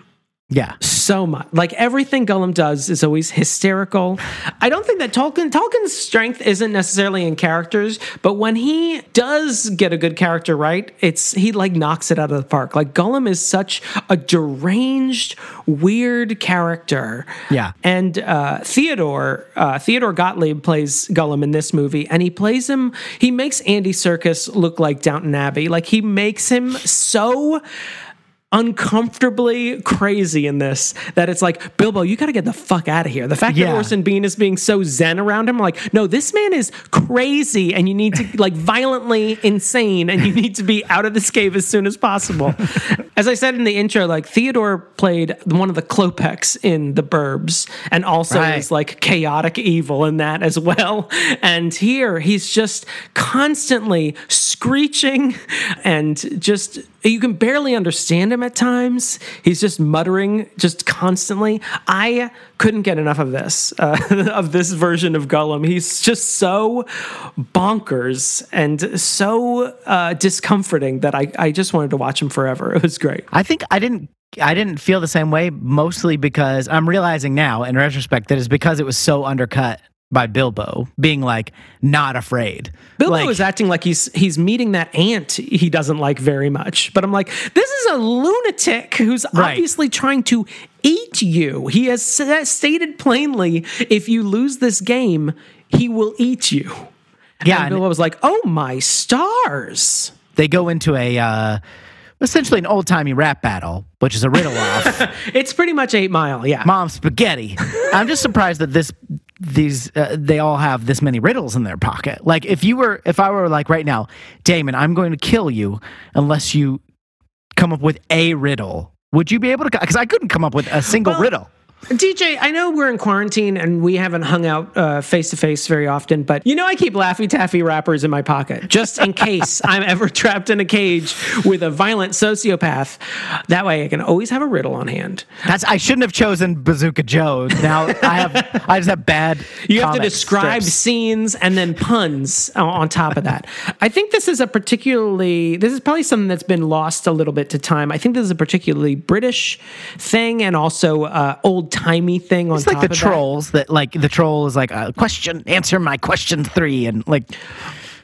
yeah, so much. Like everything Gollum does is always hysterical. I don't think that Tolkien Tolkien's strength isn't necessarily in characters, but when he does get a good character right, it's he like knocks it out of the park. Like Gollum is such a deranged, weird character. Yeah. And uh, Theodore uh, Theodore Gottlieb plays Gollum in this movie, and he plays him. He makes Andy Serkis look like Downton Abbey. Like he makes him so uncomfortably crazy in this that it's like Bilbo, you got to get the fuck out of here. The fact Yeah. that Orson Bean is being so zen around him, like, no, this man is crazy, and you need to like violently insane, and you need to be out of this cave as soon as possible. as I said in the intro, like Theodore played one of the Klopeks in The Burbs, and also Right. is like chaotic evil in that as well. And here he's just constantly screeching and just you can barely understand him at times. He's just muttering just constantly. I couldn't get enough of this, uh, of this version of Gollum. He's just so bonkers and so uh, discomforting that I, I just wanted to watch him forever. It was great. I think I didn't. I didn't feel the same way, mostly because I'm realizing now, in retrospect, that it's because it was so undercut by Bilbo being like not afraid. Bilbo like, is acting like he's he's meeting that ant he doesn't like very much. But I'm like, this is a lunatic who's Right. obviously trying to eat you. He has stated plainly, if you lose this game, he will eat you. Yeah, and and- Bilbo was like, oh my stars. they go into a uh, essentially an old timey rap battle, which is a riddle off. It's pretty much Eight Mile, yeah. Mom spaghetti. I'm just surprised that this these uh, they all have this many riddles in their pocket. Like if you were if I were like right now, Damon, I'm going to kill you unless you come up with a riddle. Would you be able to? Because I couldn't come up with a single Well, riddle. DJ, I know we're in quarantine and we haven't hung out face to face very often, but you know I keep Laffy Taffy wrappers in my pocket just in case I'm ever trapped in a cage with a violent sociopath. That way I can always have a riddle on hand. That's I shouldn't have chosen Bazooka Joe. Now I have I just have bad. You have to describe strips. scenes and then puns on- on top of that. I think this is a particularly, this is probably something that's been lost a little bit to time. I think this is a particularly British thing and also uh, old timey thing on It's like the of that. trolls that like the troll is like a question, answer my question three, and like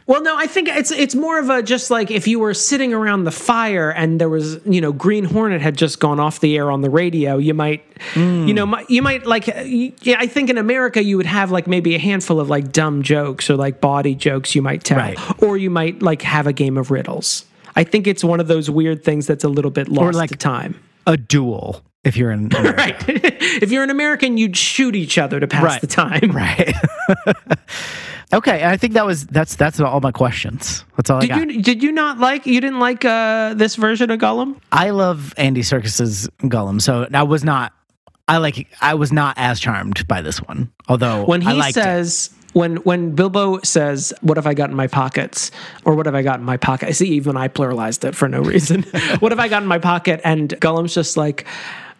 Well, no, I think it's it's more of a just like if you were sitting around the fire and there was you know Green Hornet had just gone off the air on the radio, you might hmm. you know you might like uh, yeah, I think in America you would have like maybe a handful of like dumb jokes or like body jokes you might tell, Right. or you might like have a game of riddles. I think it's one of those weird things that's a little bit lost like- to time. a duel. If you're in Right. if you're an American, you'd shoot each other to pass Right. the time. right. okay, I think that was that's that's all my questions. That's all I got. you did you not like you didn't like uh, this version of Gollum? I love Andy Serkis's Gollum, so I was not. I like. I was not as charmed by this one, although when I he liked it. says when when Bilbo says, "What have I got in my pockets?" or "What have I got in my pocket?" I see even I pluralized it for no reason. what have I got in my pocket? And Gollum's just like.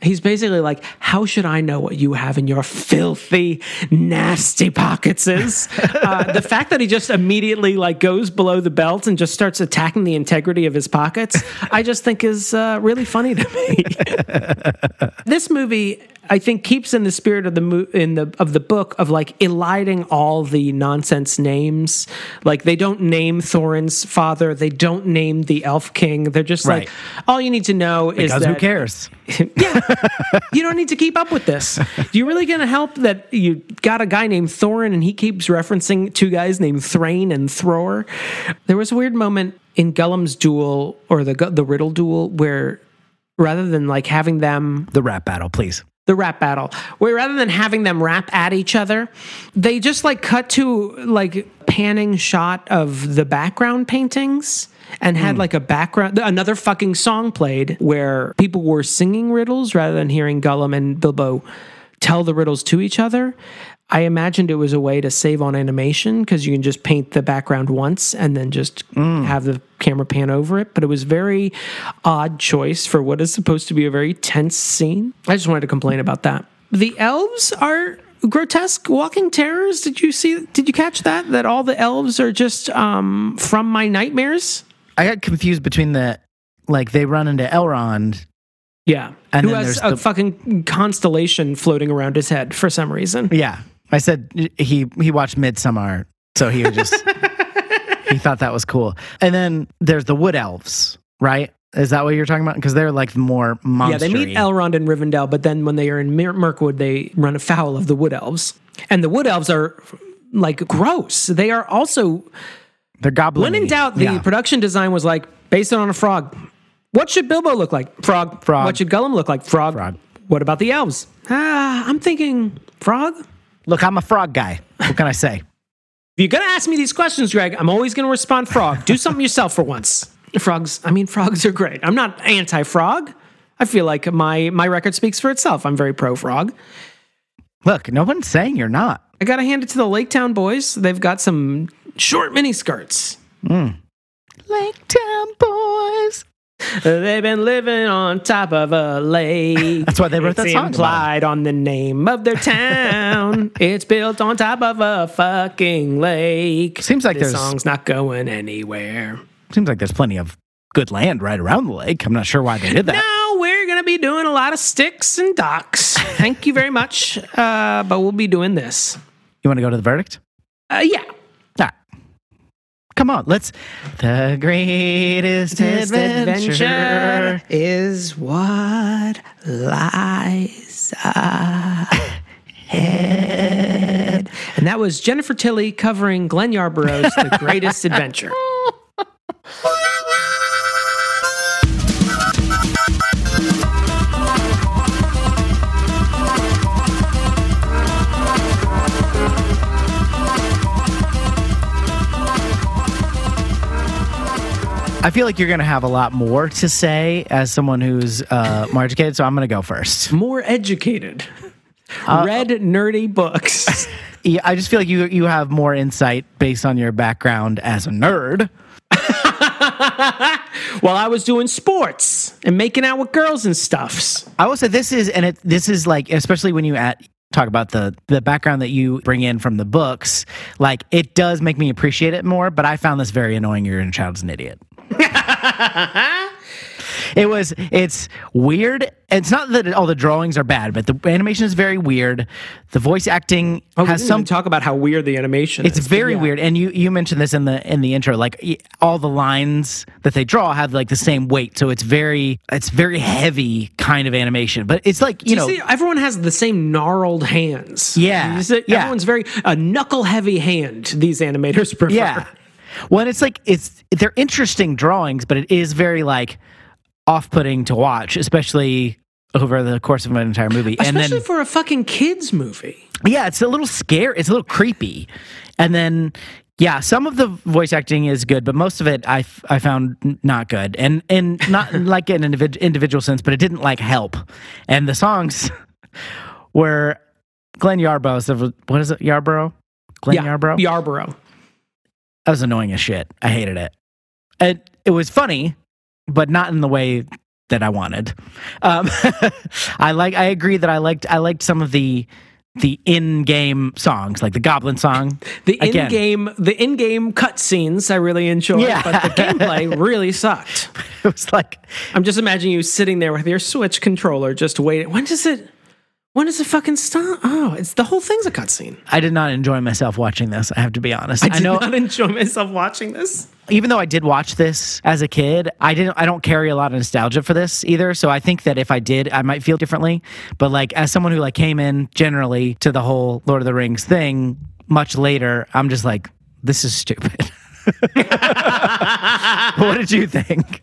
He's basically like, how should I know what you have in your filthy, nasty pockets is? Uh, the fact that he just immediately like goes below the belt and just starts attacking the integrity of his pockets, I just think is uh, really funny to me. this movie I think keeps in the spirit of the mo- in the of the book of like eliding all the nonsense names. Like they don't name Thorin's father, they don't name the Elf King. They're just Right. like all you need to know is that who cares? yeah, you don't need to keep up with this. You really to help that you got a guy named Thorin and he keeps referencing two guys named Thrain and Thror. There was a weird moment in Gollum's duel or the the riddle duel where rather than like having them The rap battle, please. The rap battle where rather than having them rap at each other they just like cut to like panning shot of the background paintings and had hmm. like a background another fucking song played where people were singing riddles rather than hearing Gollum and Bilbo tell the riddles to each other I imagined it was a way to save on animation because you can just paint the background once and then just have the camera pan over it. But it was very odd choice for what is supposed to be a very tense scene. I just wanted to complain about that. The elves are grotesque walking terrors. Did you see? Did you catch that? That all the elves are just um, from my nightmares. I got confused between the like they run into Elrond. Yeah, And who then has a the- fucking constellation floating around his head for some reason. Yeah, I said he he watched Midsummer, so he was just he thought that was cool. And then there's the Wood Elves, right? Is that what you're talking about? Because they're like more monster. Yeah, they meet Elrond in Rivendell, but then when they are in Mir- Mirkwood, they run afoul of the Wood Elves. And the Wood Elves are like gross. They are also, They're goblin. when in doubt, the production design was like based on a frog. What should Bilbo look like? Frog. Frog. What should Gollum look like? Frog. Frog. What about the elves? Ah, I'm thinking frog. If Look, I'm a frog guy. What can I say? If you're gonna ask me these questions, Greg, I'm always gonna respond frog. Do something yourself for once. Frogs. I mean, frogs are great. I'm not anti-frog. I feel like my my record speaks for itself. I'm very pro frog. Look, no one's saying you're not. I gotta hand it to the Lake Town boys. They've got some short mini skirts. Hmm. Lake Town boys. They've been living on top of a lake. That's why they wrote it's that song about implied on the name of their town. it's built on top of a fucking lake. Seems like this there's- song's not going anywhere. Seems like there's plenty of good land right around the lake. I'm not sure why they did that. Now we're gonna be doing a lot of sticks and docks. Thank you very much. Uh, but we'll be doing this. You want to go to the verdict? Uh, yeah. Come on, let's. The greatest adventure. adventure is what lies ahead. And that was Jennifer Tilly covering Glenn Yarborough's The Greatest Adventure. I feel like you're going to have a lot more to say as someone who's uh, more educated, so I'm going to go first. More educated. Read nerdy books. Yeah, I just feel like you you have more insight based on your background as a nerd. While I was doing sports and making out with girls and stuffs. I will say this is, and it this is like, especially when you at talk about the the background that you bring in from the books, like it does make me appreciate it more. But I found this very annoying. You're in a child's an idiot. it was it's weird it's not that all the drawings are bad but the animation is very weird the voice acting Oh, has some talk about how weird the animation is. it's is. very Yeah. weird and you you mentioned this in the in the intro like all the lines that they draw have like the same weight so it's very it's very heavy kind of animation but it's like you, You know see, everyone has the same gnarled hands. Yeah, see, yeah. Everyone's very a knuckle heavy hand. These animators prefer. Yeah. Well, and it's like it's they're interesting drawings, but it is very like off-putting to watch, especially over the course of an entire movie. and Especially then for a fucking kids movie. yeah, it's a little scary. It's a little creepy. And then yeah, some of the voice acting is good, but most of it I, f- I found n- not good, and and not like in an individ- individual sense, but it didn't like help. And the songs were Glenn Yarbrough. What is it? Yarborough. Glenn yeah, Yarbrough. Yarborough. That was annoying as shit. I hated it. It it was funny, but not in the way that I wanted. Um, I like. I agree that I liked. I liked some of the the in-game songs, like the Goblin song. The Again. in-game, the in-game cutscenes I really enjoyed, Yeah. but the gameplay really sucked. It was like I'm just imagining you sitting there with your Switch controller, just waiting. When does it? When does it fucking stop? Oh, it's the whole thing's a cutscene. I did not enjoy myself watching this. I have to be honest. I I, did know, not enjoy myself watching this. even though I did watch this as a kid, I didn't. I don't carry a lot of nostalgia for this either. So I think that if I did, I might feel differently. But like as someone who like came in generally to the whole Lord of the Rings thing much later, I'm just like, this is stupid. what did you think?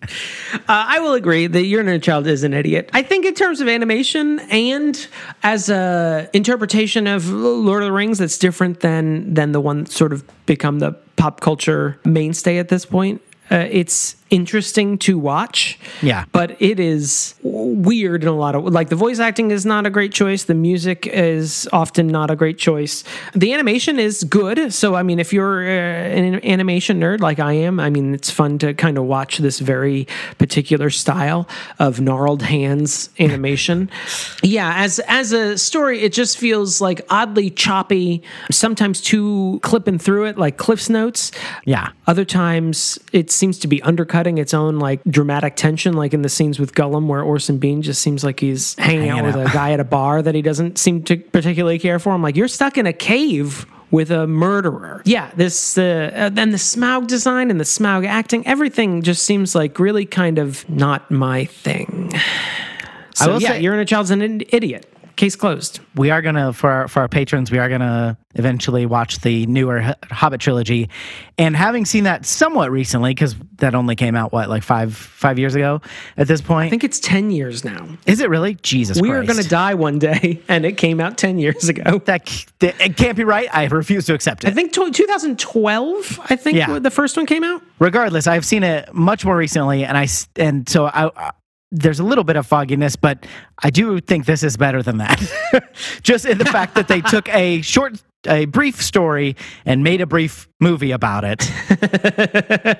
Uh, I will agree that your inner child is an idiot. I think in terms of animation and as a interpretation of Lord of the Rings, that's different than than the one sort of become the pop culture mainstay at this point. Uh, it's interesting to watch. Yeah. But it is weird in a lot of like the voice acting is not a great choice. The music is often not a great choice. The animation is good. So I mean, if you're uh, an animation nerd like I am, I mean, it's fun to kind of watch this very particular style of gnarled hands animation. yeah, as as a story, it just feels like oddly choppy. Sometimes too clipping through it, like Cliff's notes. Yeah. Other times it seems to be undercutting its own like dramatic tension, like in the scenes with Gollum, where Orson Bean just seems like he's hanging, out Hanging with out. a guy at a bar that he doesn't seem to particularly care for. I'm like, you're stuck in a cave with a murderer. Yeah, this uh, uh, then the Smaug design and the Smaug acting, everything just seems like really kind of not my thing. So will yeah, say- you're in a child's an idiot. Case closed. we are gonna for our, for our patrons we are gonna eventually watch the newer hobbit trilogy and having seen that somewhat recently because that only came out what like five five years ago at this point I think it's 10 years now. is it really jesus We Christ. are going to die one day, and it came out 10 years ago. that, that it can't be right i refuse to accept it. I think tw 2012. I think Yeah. the first one came out. regardless i've seen it much more recently and I and so i I- there's a little bit of fogginess, but I do think this is better than that. Just in the fact that they took a short, a brief story and made a brief movie about it.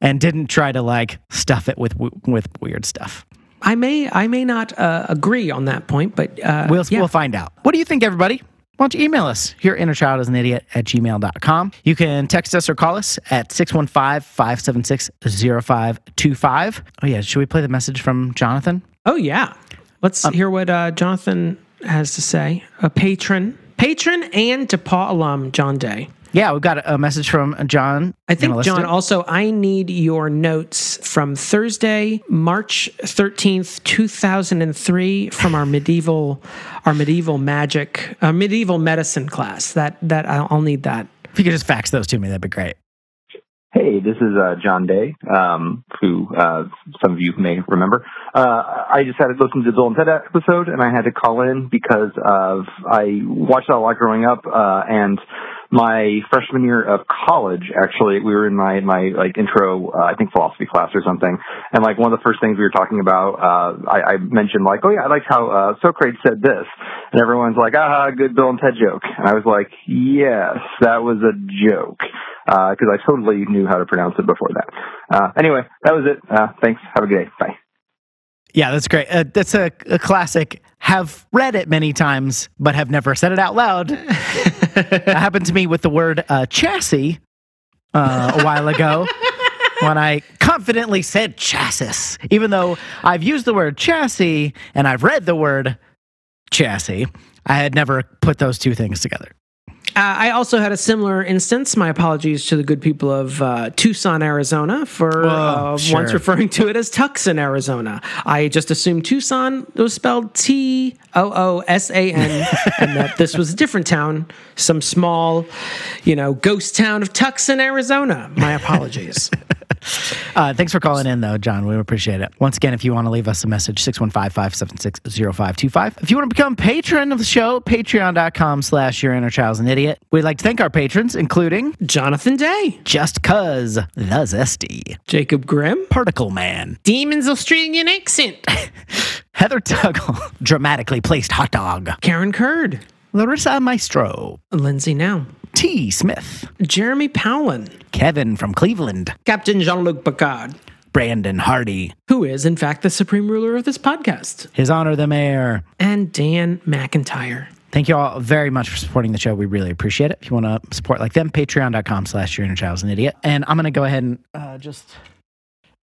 and didn't try to like stuff it with with weird stuff. I may I may not uh, agree on that point, but uh, We'll yeah. we'll find out. What do you think, everybody? Why don't you email us here innerchildisanidiot at gmail.com. You can text us or call us at 615-576-0525. Oh yeah, should we play the message from Jonathan? oh yeah. Let's Um, hear what uh, Jonathan has to say. A patron, patron, and DePaul alum John Day. Yeah, we've got a message from John. I think, Gonna John, also, I need your notes from Thursday, March 13th, 2003, from our medieval, our medieval magic, our medieval medicine class. That, that I'll, I'll need that. If you could just fax those to me, that'd be great. Hey, this is uh, John Day, um, who uh, some of you may remember. Uh, I just had to listen to the Bill and Ted episode, and I had to call in because of I watched that a lot growing up, uh, and my freshman year of college, actually, we were in my my like intro, uh, I think philosophy class or something, and like one of the first things we were talking about, uh, I, I mentioned like, oh yeah, I like how uh, Socrates said this, and everyone's like, ah, good Bill and Ted joke, and I was like, yes, that was a joke because uh, I totally knew how to pronounce it before that. Uh, anyway, that was it. Uh, thanks. Have a good day. Bye. Yeah, that's great. Uh, that's a, a, classic. Have read it many times, but have never said it out loud. that happened to me with the word uh, chassis uh, a while ago when I confidently said chassis, even though I've used the word chassis and I've read the word chassis. I had never put those two things together. Uh, I also had a similar instance. My apologies to the good people of uh, Tucson, Arizona, for oh, uh, sure. once referring to it as Tucson, Arizona. I just assumed Tucson was spelled T O O S A N, and that this was a different town, some small, you know, ghost town of Tucson, Arizona. My apologies. Uh, thanks for calling in, though, John. We appreciate it. Once again, if you want to leave us a message, 615 576 0525. If you want to become a patron of the show, patreon.com slash your inner child's an idiot. We'd like to thank our patrons, including Jonathan Day, Just Cuz, The Zesty, Jacob Grimm, Particle Man, Demon's Australian Accent, Heather Tuggle, Dramatically Placed Hot Dog, Karen Curd, Larissa Maestro, Lindsay Now, T. Smith, Jeremy Powlin, Kevin from Cleveland, Captain Jean Luc Picard, Brandon Hardy, who is, in fact, the supreme ruler of this podcast, His Honor the Mayor, and Dan McIntyre. Thank you all very much for supporting the show. We really appreciate it. If you want to support like them, patreon.com slash your inner child's an idiot. And I'm going to go ahead and uh, just.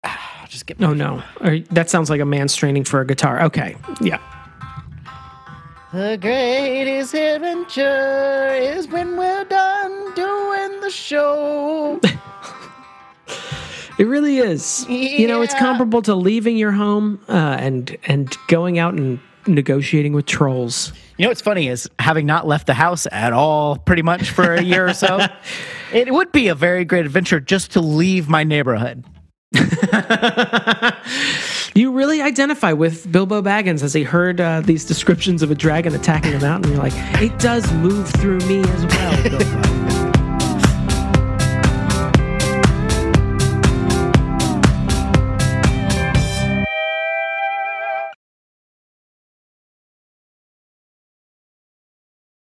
Uh, just get. Oh, no. That sounds like a man straining for a guitar. Okay. Yeah. The greatest adventure is when we're done doing the show. it really is. Yeah. You know, it's comparable to leaving your home uh, and and going out and negotiating with trolls. You know what's funny is having not left the house at all, pretty much for a year or so. it would be a very great adventure just to leave my neighborhood. you really identify with Bilbo Baggins as he heard uh, these descriptions of a dragon attacking a mountain. You're like, it does move through me as well, Bilbo.